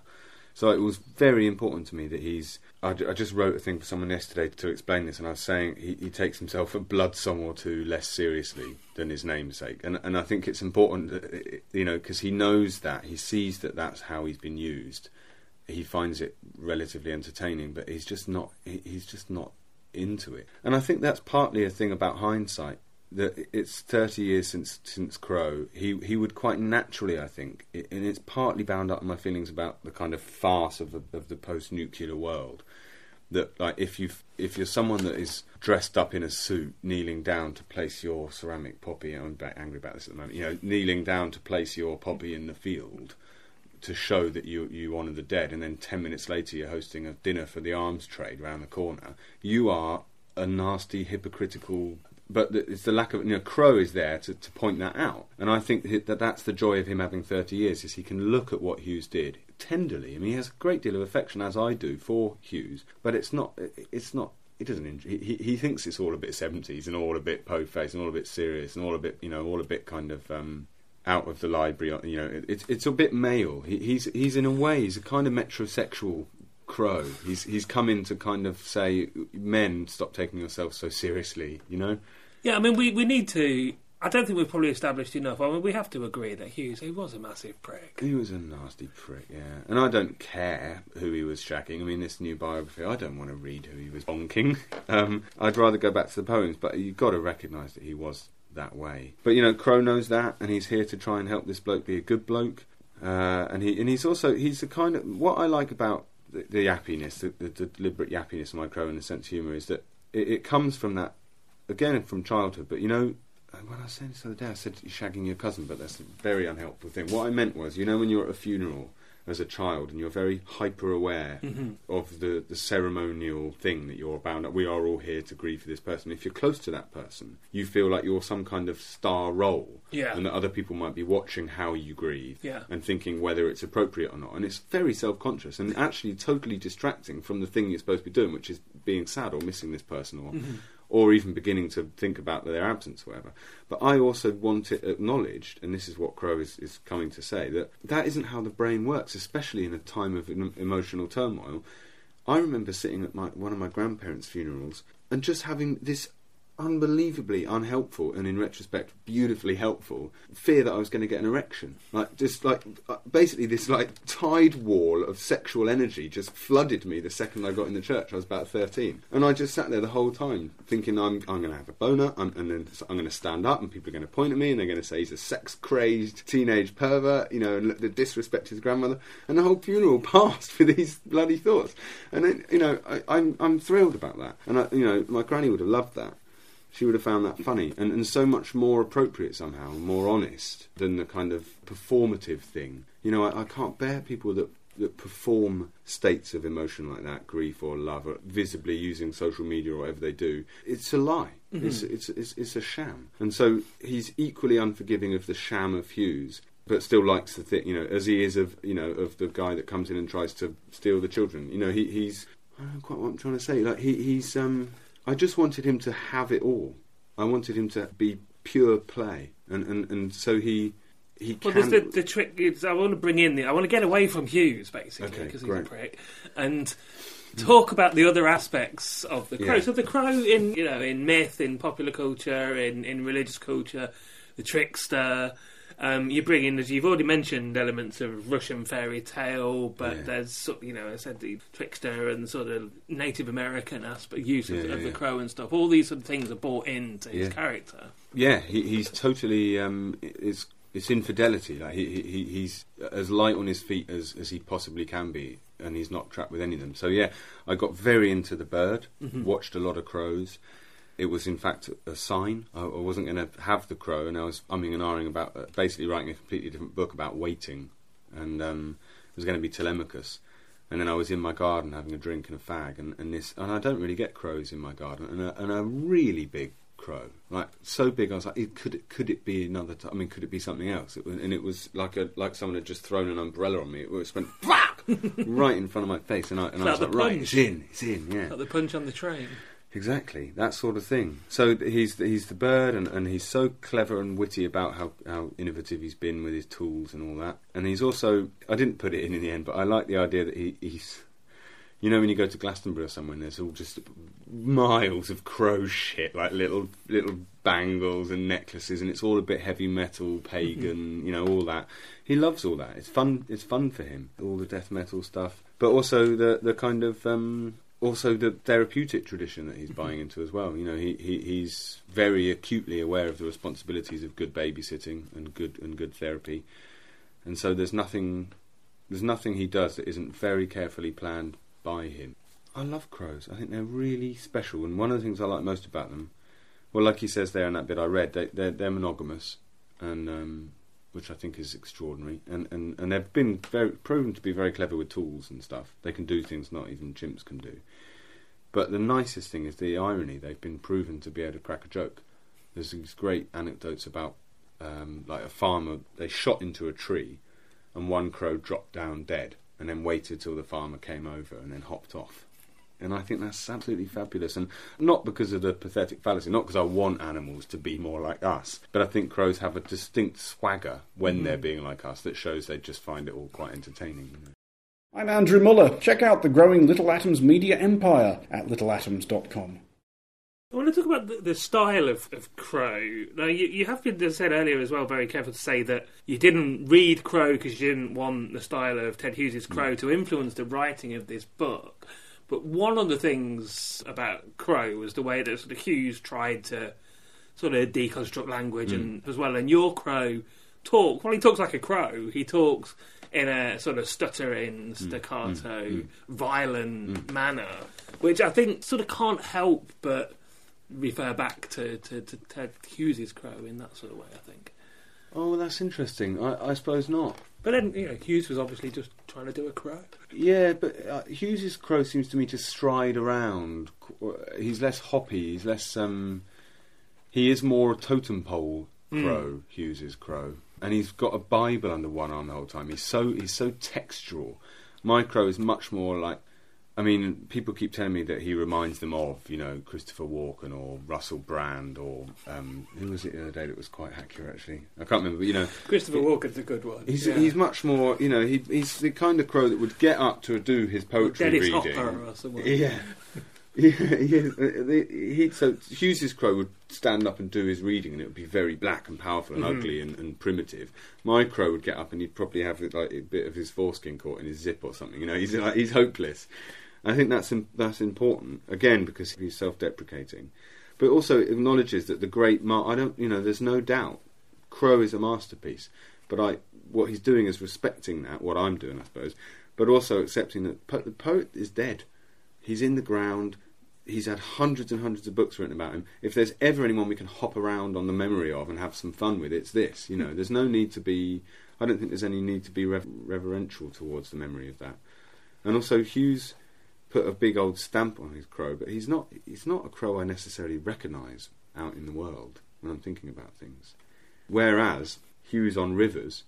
So it was very important to me that he's. I, I just wrote a thing for someone yesterday to explain this, and I was saying he, he takes himself a blood song or two less seriously than his namesake, and and I think it's important, that, you know, because he knows that he sees that that's how he's been used. He finds it relatively entertaining, but he's just not. He, he's just not into it, and I think that's partly a thing about hindsight that it's 30 years since since Crow. He he would quite naturally, I think, i and it's partly bound up in my feelings about the kind of farce of the of the post-nuclear world. That like if you if you're someone that is dressed up in a suit, kneeling down to place your ceramic poppy, I'm angry about this at the moment. You know, kneeling down to place your poppy in the field to show that you you honour the dead, and then ten minutes later you're hosting a dinner for the arms trade round the corner. You are a nasty, hypocritical. But it's the lack of you know. Crow is there to, to point that out, and I think that that that's the joy of him having thirty years is he can look at what Hughes did tenderly. I mean, he has a great deal of affection, as I do, for Hughes, but it's not. It's not. He doesn't. Enjoy, he he thinks it's all a bit seventies and all a bit po faced and all a bit serious and all a bit you know all a bit kind of. Um, out of the library. You know, it, it's it's a bit male. He, he's he's in a way he's a kind of metrosexual crow. He's he's come in to kind of say, men, stop taking yourselves so seriously. You know. Yeah, I mean, we, we need to. I don't think we've probably established enough. I mean, we have to agree that Hughes he was a massive prick. He was a nasty prick, yeah. And I don't care who he was shacking. I mean, this new biography, I don't want to read who he was bonking. Um, I'd rather go back to the poems, but you've got to recognise that he was that way. But you know, Crow knows that, and he's here to try and help this bloke be a good bloke. Uh, and he and he's also he's the kind of what I like about the, the yappiness, the, the, the deliberate yappiness of my Crow and the sense of humour is that it, it comes from that again from childhood. But you know, uh, when I saying this the other day, I said you're shagging your cousin, but that's a very unhelpful thing. What I meant was, you know, when you're at a funeral as a child and you're very hyper aware Mm-hmm. of the, the ceremonial thing that you're bound up. We are all here to grieve for this person. If you're close to that person, you feel like you're some kind of star role, Yeah. and that other people might be watching how you grieve Yeah. and thinking whether it's appropriate or not. And it's very self conscious and actually totally distracting from the thing you're supposed to be doing, which is being sad or missing this person or. Or even beginning to think about their absence, or whatever. But I also want it acknowledged, and this is what Crow is, is coming to say, that that isn't how the brain works, especially in a time of emotional turmoil. I remember sitting at my, one of my grandparents' funerals and just having this unbelievably unhelpful and in retrospect beautifully helpful. Fear that I was going to get an erection. Like just like uh, basically this like tide wall of sexual energy just flooded me the second I got in the church. I was about 13 and I just sat there the whole time thinking I'm, I'm going to have a boner. I'm, and then I'm going to stand up and people are going to point at me and they're going to say he's a sex crazed teenage pervert you know and the disrespect his grandmother. And the whole funeral passed with these bloody thoughts. And then you know I, I'm, I'm thrilled about that. And I, you know my granny would have loved that she would have found that funny and, and so much more appropriate somehow, more honest than the kind of performative thing. You know, I, I can't bear people that, that perform states of emotion like that, grief or love, or visibly using social media or whatever they do. It's a lie. It's, it's, it's, it's a sham. And so he's equally unforgiving of the sham of Hughes. But still likes the thing, you know, as he is of, you know, of the guy that comes in and tries to steal the children. You know, he, he's, I don't know quite what I'm trying to say. Like he, he's, um, I just wanted him to have it all. I wanted him to be pure play, and and, and so he he Well, can. the, the trick is I want to bring in the I want to get away from Hughes basically Okay, because he's great. a prick and talk about the other aspects of the crow. Yeah. So the crow in you know in myth, in popular culture, in in religious culture, the trickster. Um, you bring in, as you've already mentioned, elements of Russian fairy tale, but Yeah. there's you know, I said the trickster and sort of Native American aspect use of, Yeah, of the crow and stuff. All these sort of things are brought into his character. Yeah, he, he's totally. Um, it's it's infidelity. Like he, he he's as light on his feet as, as he possibly can be, and he's not trapped with any of them. So yeah, I got very into the bird. Mhm. Watched a lot of crows. It was in fact a sign. I, I wasn't going to have the crow, and I was umming and ahhing about uh, basically writing a completely different book about waiting, and um, it was going to be Telemachus. And then I was in my garden having a drink and a fag, and, and this, and I don't really get crows in my garden, and a, and a really big crow, like so big. I was like, it, could it could it be another? T- I mean, could it be something else? It was, and it was like a like someone had just thrown an umbrella on me. It was went right in front of my face, and I and It's I was like the right, punch. it's in, it's in, yeah. Like the punch on the train. Exactly, that sort of thing. So he's the, he's the bird, and, and he's so clever and witty about how, how innovative he's been with his tools and all that. And he's also I didn't put it in in the end, but I like the idea that he, he's you know when you go to Glastonbury or somewhere, and there's all just miles of crow shit, like little little bangles and necklaces, and it's all a bit heavy metal, pagan, you know, all that. He loves all that. It's fun. It's fun for him. All the death metal stuff, but also the the kind of um, also the therapeutic tradition that he's buying into as well. You know, he, he he's very acutely aware of the responsibilities of good babysitting and good and good therapy, and so there's nothing there's nothing he does that isn't very carefully planned by him. I love crows. I think they're really special, and one of the things I like most about them, well, like he says there in that bit I read, they, they're, they're monogamous, and um, which I think is extraordinary, and, and, and they've been very proven to be very clever with tools and stuff. They can do things not even chimps can do. But the nicest thing is the irony. They've been proven to be able to crack a joke. There's these great anecdotes about um, like a farmer. They shot into a tree, and one crow dropped down dead, and then waited till the farmer came over, and then hopped off. And I think that's absolutely fabulous, and not because of the pathetic fallacy, not because I want animals to be more like us, but I think crows have a distinct swagger when they're mm. being like us that shows they just find it all quite entertaining. You know? I'm Andrew Mueller. Check out the growing Little Atoms media empire at littleatoms.com. I want to talk about the, the style of, of Crow. Now, you, you have been, as said earlier as well, very careful to say that you didn't read Crow because you didn't want the style of Ted Hughes' mm. Crow to influence the writing of this book. But one of the things about Crow was the way that sort of Hughes tried to sort of deconstruct language and hmm. as well. And your Crow talk well, he talks like a crow. He talks in a sort of stuttering, hmm. staccato, hmm. violent manner, which I think sort of can't help but refer back to, to, to Ted Hughes' Crow in that sort of way. I think. Oh, that's interesting. I, I suppose not. But then, you know, Hughes was obviously just trying to do a crow. Yeah, but uh, Hughes's crow seems to me to stride around. He's less hoppy. He's less. Um, he is more a totem pole crow. Hughes's crow, and he's got a Bible under one arm the whole time. He's so he's so textural. My crow is much more like. I mean, people keep telling me that he reminds them of, you know, Christopher Walken or Russell Brand or um, who was it the other day that was quite accurate actually. I can't remember, but you know, Christopher Walken's a good one. He's yeah. he's much more, you know, he, he's the kind of crow that would get up to do his poetry Dennis reading. Hopper or someone. Yeah. Yeah, He, so Hughes's crow would stand up and do his reading, and it would be very black and powerful and Mhm. ugly and, and primitive. My crow would get up, and he'd probably have like a bit of his foreskin caught in his zip or something. You know, he's like he's hopeless. I think that's that's important again because he's self-deprecating, but also acknowledges that the great. Mar- I don't, you know, there's no doubt. Crow is a masterpiece, but I what he's doing is respecting that. What I'm doing, I suppose, but also accepting that po- the poet is dead. He's in the ground. He's had hundreds and hundreds of books written about him. If there's ever anyone we can hop around on the memory of and have some fun with, it's this. You know, there's no need to be. I don't think there's any need to be rev- reverential towards the memory of that. And also, Hughes put a big old stamp on his crow, but he's not. He's not a crow I necessarily recognise out in the world when I'm thinking about things. Whereas Hughes on rivers,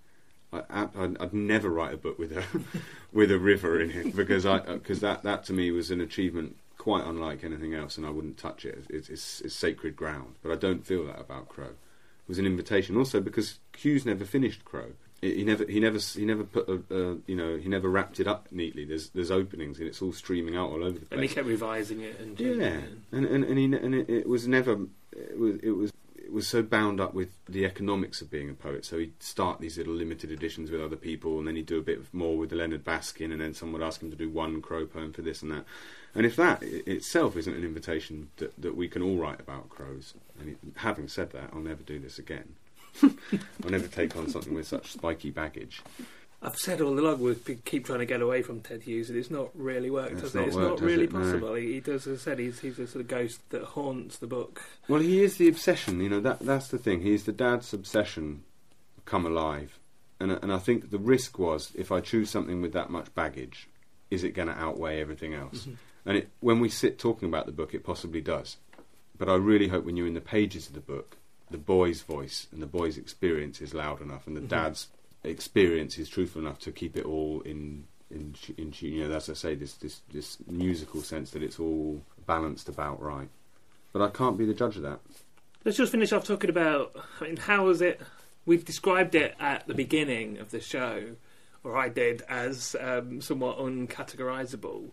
I, I'd never write a book with a with a river in it because I uh, because that that to me was an achievement quite unlike anything else, and I wouldn't touch it. It's, it's, it's sacred ground, but I don't feel that about Crow. It was an invitation, also because Hughes never finished Crow. He never, he never, he never put a, a, you know, he never wrapped it up neatly. There's, there's openings, and it's all streaming out all over the place. And he kept revising it and Yeah, it. and and and, he, and it, it was never, it was, it was, it was so bound up with the economics of being a poet. So he'd start these little limited editions with other people, and then he'd do a bit more with the Leonard Baskin, and then someone would ask him to do one crow poem for this and that. And if that itself isn't an invitation that, that we can all write about crows, and having said that, I'll never do this again. I'll never take on something with such spiky baggage. I've said all along we keep trying to get away from Ted Hughes, and it's not really worked. It's has not it? It's worked, not really it? No. possible. He, he does, as I said, he's, he's a sort of ghost that haunts the book. Well, he is the obsession. You know that that's the thing. He's the dad's obsession come alive, and and I think the risk was if I choose something with that much baggage, is it going to outweigh everything else? Mhm. And it, when we sit talking about the book, it possibly does. But I really hope when you're in the pages of the book, the boy's voice and the boy's experience is loud enough, and the Mhm. dad's experience is truthful enough to keep it all in in in tune. You know, as I say, this this this musical sense that it's all balanced about right. But I can't be the judge of that. Let's just finish off talking about. I mean, how was it? We've described it at the beginning of the show, or I did, as um, somewhat uncategorizable.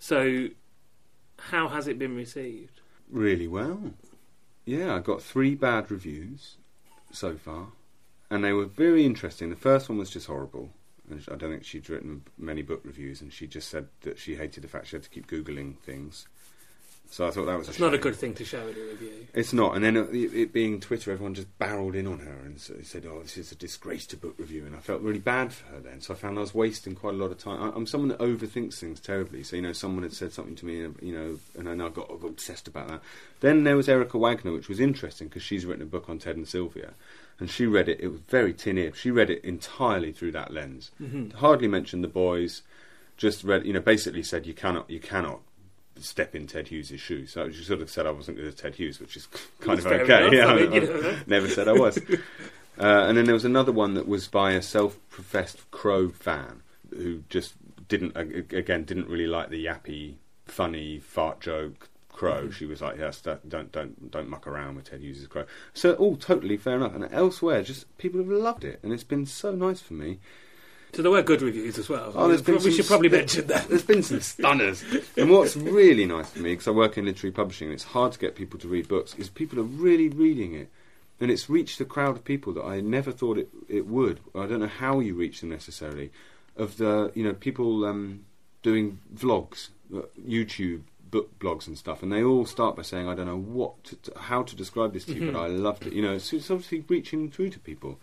So, how has it been received? Really well. Yeah, I got three bad reviews so far, and they were very interesting. The first one was just horrible. And I don't think she'd written many book reviews, and she just said that she hated the fact she had to keep googling things. So I thought that was It's not a good thing to show in a review. It's not, and then it, it being Twitter, everyone just barreled in on her and so- said, "Oh, this is a disgrace to book review," and I felt really bad for her then. So I found I was wasting quite a lot of time. I, I'm someone that overthinks things terribly. So you know, someone had said something to me, and, you know, and then I got, got obsessed about that. Then there was Erica Wagner, which was interesting because she's written a book on Ted and Sylvia, and she read it. It was very tin-eared. She read it entirely through that lens. Mhm. Hardly mentioned the boys. Just read, you know, basically said you cannot, you cannot step in Ted Hughes' shoes. So she sort of said I wasn't good as Ted Hughes, which is kind of okay. enough. Yeah, I mean, you know. never said I was. uh, and then there was another one that was by a self-professed Crow fan who just didn't, again, didn't really like the yappy, funny fart joke. Crow. Mhm. She was like, "Yes, don't don't don't muck around with Ted Hughes' Crow." So all totally fair enough. And elsewhere, just people have loved it, and it's been so nice for me. So there were good reviews as well. Oh, there's we some should probably mention that. There's been some stunners. and what's really nice for me, because I work in literary publishing, and it's hard to get people to read books, is people are really reading it. And it's reached a crowd of people that I never thought it, it would. I don't know how you reach them necessarily. Of the, you know, people um, doing vlogs, uh, YouTube, book blogs and stuff, and they all start by saying, I don't know what, to, to, how to describe this to you, Mhm. but I loved it. You know, it's, it's obviously reaching through to people.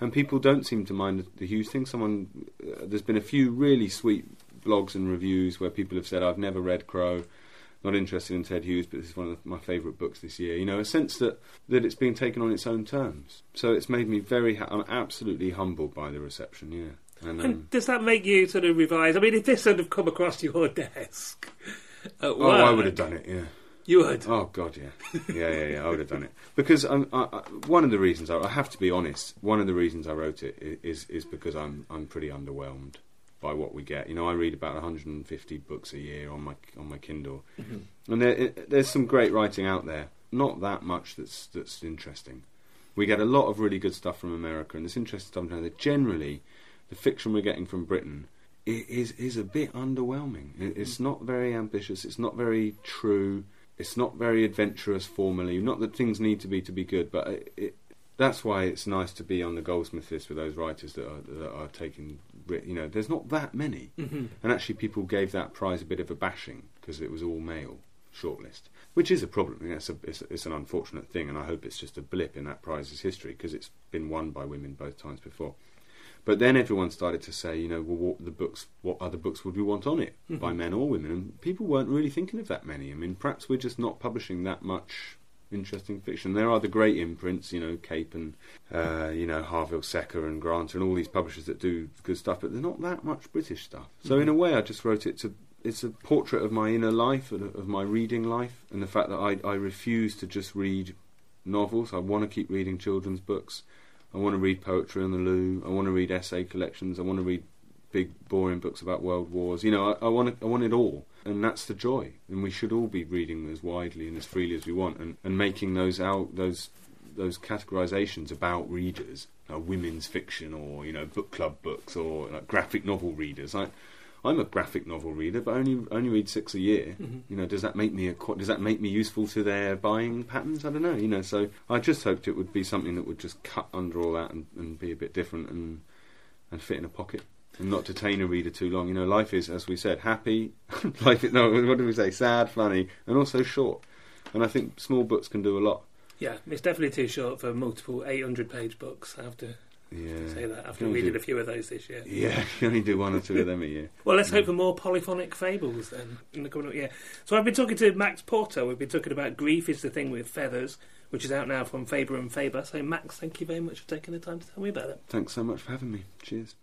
And people don't seem to mind the, Hughes thing. Someone, uh, there's been a few really sweet blogs and reviews where people have said, "I've never read Crow, not interested in Ted Hughes, but this is one of my favourite books this year." You know, a sense that that it's being taken on its own terms. So it's made me very. Ha- I'm absolutely humbled by the reception. Yeah, and, um, And does that make you sort of revise? I mean, if this had of come across your desk at oh, I would have done it. Yeah. You would. Oh God, yeah, yeah, yeah, yeah. I would have done it because um, I, I, one of the reasons I, I have to be honest. One of the reasons I wrote it is is because I'm I'm pretty underwhelmed by what we get. You know, I read about 150 books a year on my on my Kindle, Mhm. and there, it, there's some great writing out there. Not that much that's that's interesting. We get a lot of really good stuff from America, and this interesting stuff. there. Generally, the fiction we're getting from Britain is is a bit underwhelming. It's not very ambitious. It's not very true. It's not very adventurous formally. Not that things need to be to be good, but it, it, that's why it's nice to be on the Goldsmith list with those writers that are, that are taking. You know, there's not that many, Mhm. and actually, people gave that prize a bit of a bashing because it was all male shortlist, which is a problem. I mean, It's, a, it's, it's an unfortunate thing, and I hope it's just a blip in that prize's history because it's been won by women both times before. But then everyone started to say, you know, well, what the books, what other books would we want on it by Mhm. men or women? And people weren't really thinking of that many. I mean, perhaps we're just not publishing that much interesting fiction. There are the great imprints, you know, Cape and uh, you know Harvill Secker and Grant and all these publishers that do good stuff, but there's not that much British stuff. So in a way, I just wrote it to. It's a portrait of my inner life, of of my reading life, and the fact that I, I refuse to just read novels. I want to keep reading children's books. I want to read poetry on the loo. I want to read essay collections. I want to read big, boring books about world wars. You know, I, I want it, I want it all, and that's the joy. And we should all be reading as widely and as freely as we want, and, and making those out those those categorizations about readers, uh, women's fiction, or you know, book club books, or like, graphic novel readers. I'm a graphic novel reader, but only only read six a year. Mhm. You know, does that make me a does that make me useful to their buying patterns? I don't know. You know, so I just hoped it would be something that would just cut under all that and, and be a bit different and and fit in a pocket and not detain a reader too long. You know, life is, as we said, happy. life is no, what did we say? Sad, funny, and also short. And I think small books can do a lot. Yeah, it's definitely too short for multiple 800 page books. I have to Yeah. say that after reading do- a few of those this year. Yeah, you only do one or two of them a year. Well, let's hope for more polyphonic fables then in the coming up year. So I've been talking to Max Porter. We've been talking about Grief is the Thing with Feathers, which is out now from Faber and Faber. So Max, thank you very much for taking the time to tell me about it. Thanks so much for having me. Cheers.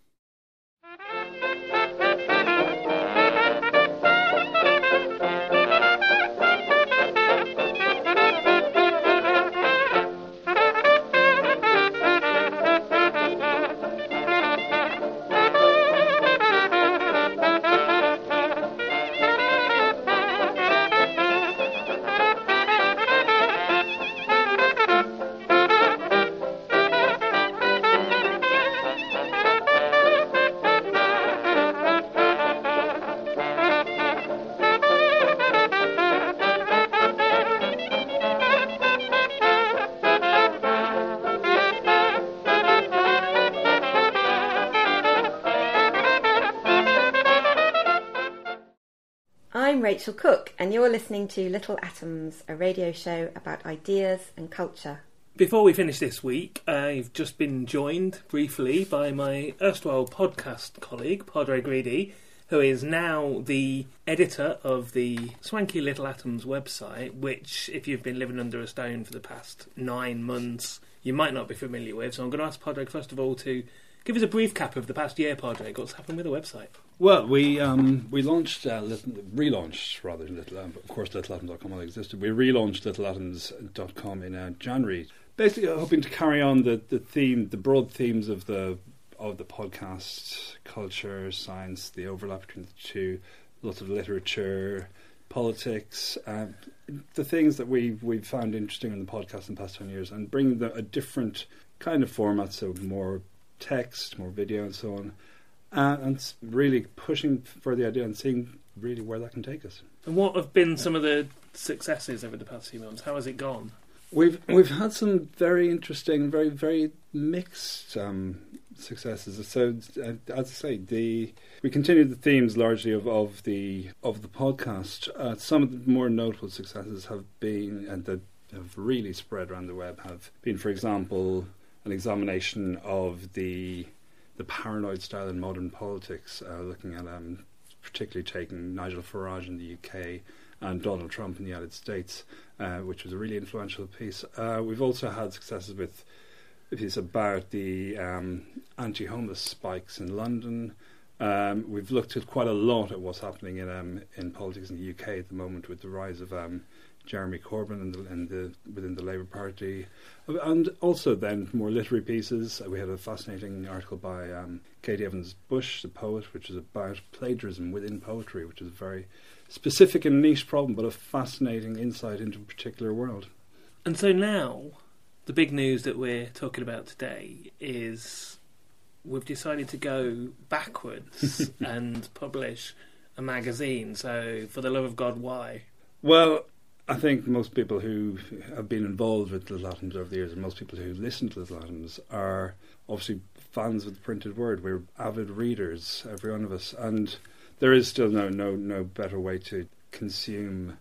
Rachel Cooke, and you're listening to Little Atoms, a radio show about ideas and culture. Before we finish this week, I've just been joined briefly by my erstwhile podcast colleague, Padraig Reidy, who is now the editor of the Swanky Little Atoms website, which, if you've been living under a stone for the past nine months, you might not be familiar with. So I'm going to ask Padraig, first of all, to give us a brief cap of the past year, Padraig. What's happened with the website? Well, we um, we launched, uh, relaunched rather, than Little Atom, of course, LittleAtoms.com already existed. We relaunched LittleAtoms.com in uh, January, basically hoping to carry on the, the theme, the broad themes of the of the podcast, culture, science, the overlap between the two, lots of literature, politics, um, the things that we we've found interesting in the podcast in the past ten years, and bringing the, a different kind of format, so more text, more video, and so on uh, and really pushing for the idea and seeing really where that can take us. And what have been some of the successes over the past few months? How has it gone? We've we've had some very interesting, very very mixed um, successes. So uh, as I say, the we continue the themes largely of, of the of the podcast. Uh, some of the more notable successes have been and that have really spread around the web have been, for example, an examination of the the paranoid style in modern politics, uh, looking at um, particularly taking Nigel Farage in the UK and Donald Trump in the United States, uh, which was a really influential piece. Uh, we've also had successes with a piece about the um, anti-homeless spikes in London. Um, we've looked at quite a lot at what's happening in um, in politics in the UK at the moment with the rise of um, Jeremy Corbyn and the, in the, within the Labour Party, and also then more literary pieces. We had a fascinating article by um, Katy Evans Bush, the poet, which is about plagiarism within poetry, which is a very specific and niche problem, but a fascinating insight into a particular world. And so now, the big news that we're talking about today is we've decided to go backwards and publish a magazine. So, for the love of God, why? Well, I think most people who have been involved with Little Atoms over the years, and most people who listen to Little Atoms, are obviously fans of the printed word. We're avid readers, every one of us, and there is still no no no better way to consume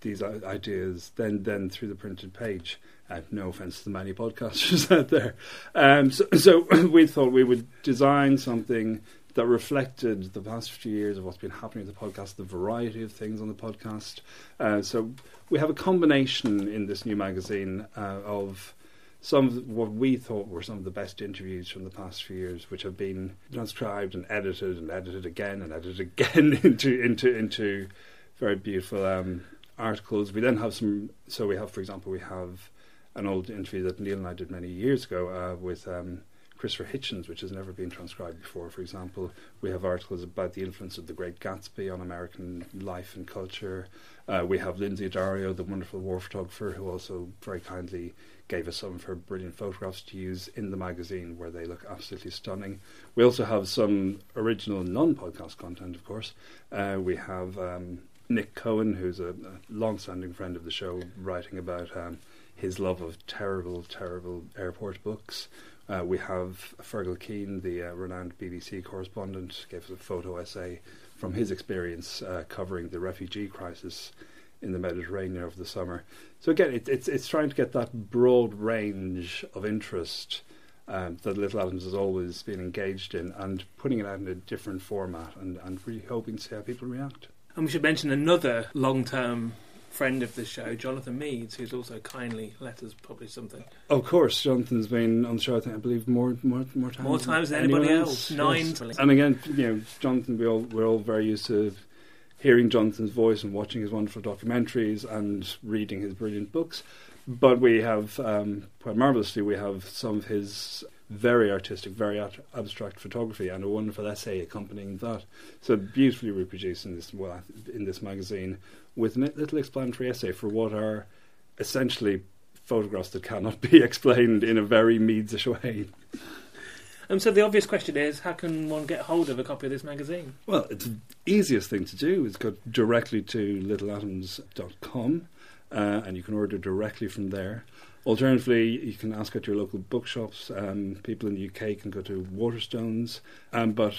these ideas than than through the printed page. Uh, no offense to the many podcasters out there. Um, so, so we thought we would design something that reflected the past few years of what's been happening with the podcast, the variety of things on the podcast. Uh, so we have a combination in this new magazine uh, of some of what we thought were some of the best interviews from the past few years, which have been transcribed and edited and edited again and edited again into into into very beautiful um, articles. We then have some. So we have, for example, we have an old interview that Neil and I did many years ago uh, with um, Christopher Hitchens, which has never been transcribed before. For example, we have articles about the influence of The Great Gatsby on American life and culture. Uh, we have Lynsey Addario, the wonderful war photographer, who also very kindly gave us some of her brilliant photographs to use in the magazine, where they look absolutely stunning. We also have some original non-podcast content, of course. Uh, we have um, Nick Cohen, who's a, a long-standing friend of the show, writing about um, his love of terrible, terrible airport books. Uh, we have Fergal Keane, the uh, renowned BBC correspondent, gave us a photo essay from his experience uh, covering the refugee crisis in the Mediterranean over the summer. So again, it, it's it's trying to get that broad range of interest um, that Little Atoms has always been engaged in, and putting it out in a different format, and, and really hoping to see how people react. And we should mention another long-term friend of the show, Jonathan Meades, who's also kindly let us publish something. Of course, Jonathan's been on the show. I, think, I believe more more more times. More times than anybody else. Nine. Yes. And again, you know, Jonathan, we all we're all very used to hearing Jonathan's voice and watching his wonderful documentaries and reading his brilliant books. But we have, um, quite marvellously, we have some of his very artistic, very abstract photography and a wonderful essay accompanying that. So beautifully reproduced in this well, in this magazine with a little explanatory essay for what are essentially photographs that cannot be explained in a very Meadesish way. And um, so the obvious question is, how can one get hold of a copy of this magazine? Well, it's the easiest thing to do is go directly to littleatoms.com uh, and you can order directly from there. Alternatively, you can ask at your local bookshops. Um, people in the UK can go to Waterstones, um, but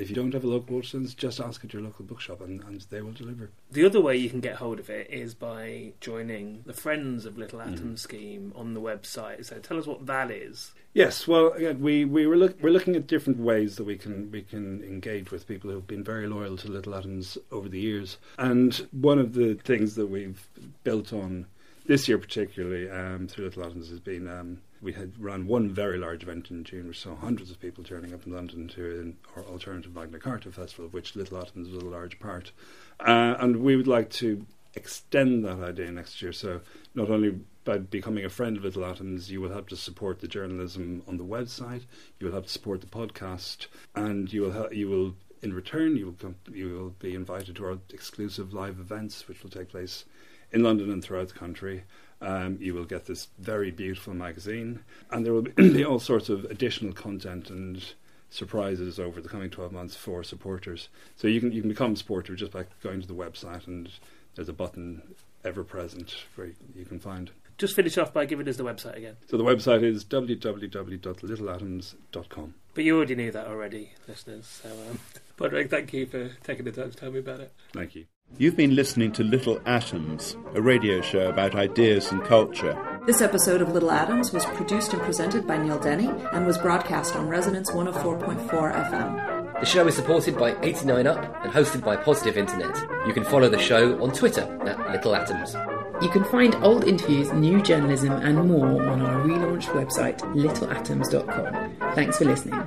if you don't have a local Waterstones, just ask at your local bookshop and, and, they will deliver. The other way you can get hold of it is by joining the Friends of Little Atom mm. scheme on the website. So tell us what that is. Yes, well, again, we we were look, we're looking at different ways that we can we can engage with people who've been very loyal to Little Atoms over the years, and one of the things that we've built on this year, particularly um, through Little Atoms, has been um, we had run one very large event in June, which saw hundreds of people turning up in London to our alternative Magna Carta festival, of which Little Atoms was a large part. Uh, and we would like to extend that idea next year. So not only by becoming a friend of Little Atoms, you will have to support the journalism on the website, you will have to support the podcast, and you will ha- you will in return you will come, you will be invited to our exclusive live events, which will take place in London and throughout the country. Um, you will get this very beautiful magazine, and there will be all sorts of additional content and surprises over the coming 12 months for supporters. So you can you can become a supporter just by going to the website, and there's a button ever present where you can find. Just finish off by giving us the website again. So the website is www.littleatoms.com. But you already knew that already, listeners. So, um, Padraig, thank you for taking the time to tell me about it. Thank you. You've been listening to Little Atoms, a radio show about ideas and culture. This episode of Little Atoms was produced and presented by Neil Denny and was broadcast on Resonance 104.4 FM. The show is supported by 89UP and hosted by Positive Internet. You can follow the show on Twitter at Little Atoms. You can find old interviews, new journalism, and more on our relaunched website, littleatoms.com. Thanks for listening.